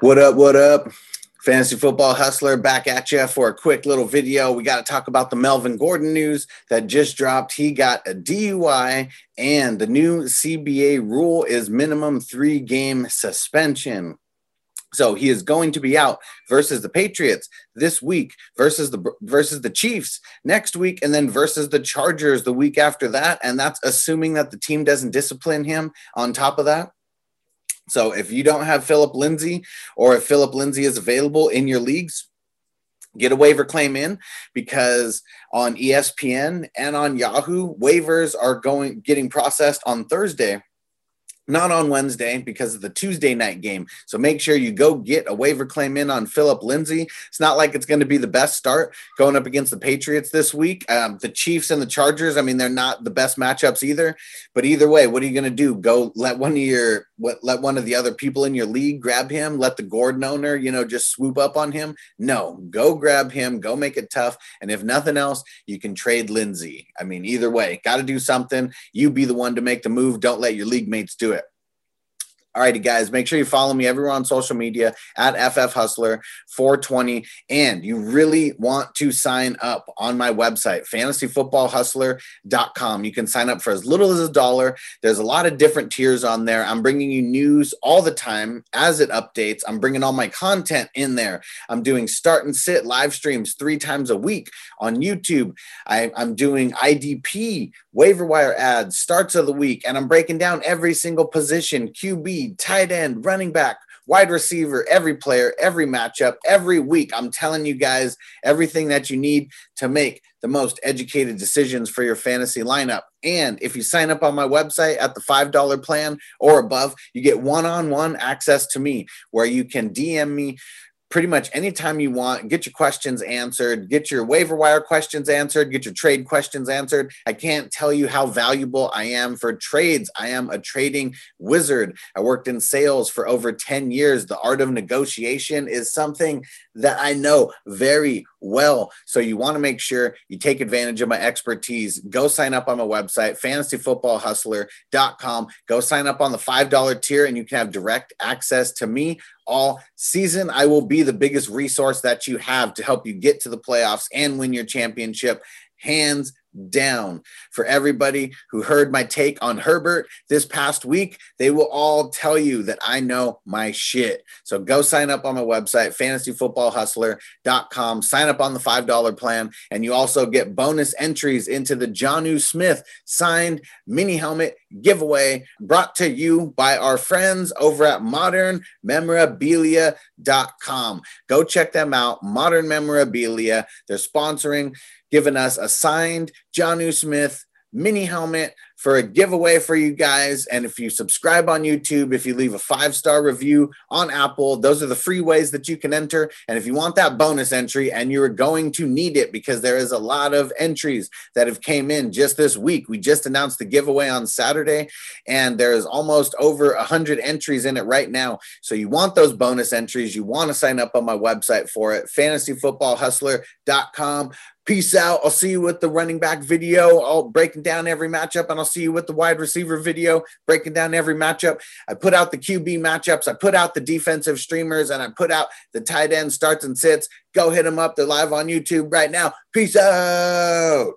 What up? What up? Fantasy Football Hustler back at you for a quick little video. We got to talk about the Melvin Gordon news that just dropped. He got a DUI, and the new CBA rule is minimum three game suspension. So he is going to be out versus the Patriots this week, versus the versus the Chiefs next week, and then versus the Chargers the week after that. And that's assuming that the team doesn't discipline him on top of that. So if you don't have Phillip Lindsay or if Phillip Lindsay is available in your leagues, get a waiver claim in because on ESPN and on Yahoo, waivers are going getting processed on Thursday not on Wednesday because of the Tuesday night game. So make sure you go get a waiver claim in on Phillip Lindsay. It's not like it's going to be the best start going up against the Patriots this week. Um, the Chiefs and the Chargers, I mean, they're not the best matchups either. But either way, what are you going to do? Go let one of your let one of the other people in your league grab him, let the Gordon owner, you know, just swoop up on him. No, go grab him, go make it tough. And if nothing else, you can trade Lindsay. I mean, either way, got to do something. You be the one to make the move. Don't let your league mates do it. All righty, guys, make sure you follow me everywhere on social media at FF Hustler 420. And you really want to sign up on my website, fantasyfootballhustler.com. You can sign up for as little as a dollar. There's a lot of different tiers on there. I'm bringing you news all the time as it updates. I'm bringing all my content in there. I'm doing start and sit live streams three times a week on YouTube. I, I'm doing IDP waiver wire ads, starts of the week, and I'm breaking down every single position QB, tight end, running back, wide receiver, every player, every matchup, every week. I'm telling you guys everything that you need to make the most educated decisions for your fantasy lineup. And if you sign up on my website at the $5 plan or above, you get one on one access to me where you can DM me pretty much anytime you want, get your questions answered, get your waiver wire questions answered, get your trade questions answered. I can't tell you how valuable I am for trades. I am a trading wizard. I worked in sales for over 10 years. The art of negotiation is something that I know very well. So you want to make sure you take advantage of my expertise. Go sign up on my website, fantasyfootballhustler.com. Go sign up on the $5 tier and you can have direct access to me all season. I will be the biggest resource that you have to help you get to the playoffs and win your championship. Hands down. For everybody who heard my take on Herbert this past week, they will all tell you that I know my shit. So go sign up on my website, fantasyfootballhustler.com. Sign up on the $5 plan, and you also get bonus entries into the Jonnu Smith signed mini helmet giveaway brought to you by our friends over at modernmemorabilia.com. Go check them out, Modern Memorabilia. They're sponsoring giving us a signed Jonnu Smith mini helmet for a giveaway for you guys. And if you subscribe on YouTube, if you leave a five star review on Apple, those are the free ways that you can enter. And if you want that bonus entry, and you're going to need it because there is a lot of entries that have came in just this week. We just announced the giveaway on Saturday, and there's almost over a hundred entries in it right now. So you want those bonus entries. You want to sign up on my website for it, fantasyfootballhustler.com. Peace out. I'll see you with the running back video. I'll breaking down every matchup, and I'll see you with the wide receiver video, breaking down every matchup. I put out the QB matchups, I put out the defensive streamers, and I put out the tight end starts and sits. Go hit them up. They're live on YouTube right now. Peace out.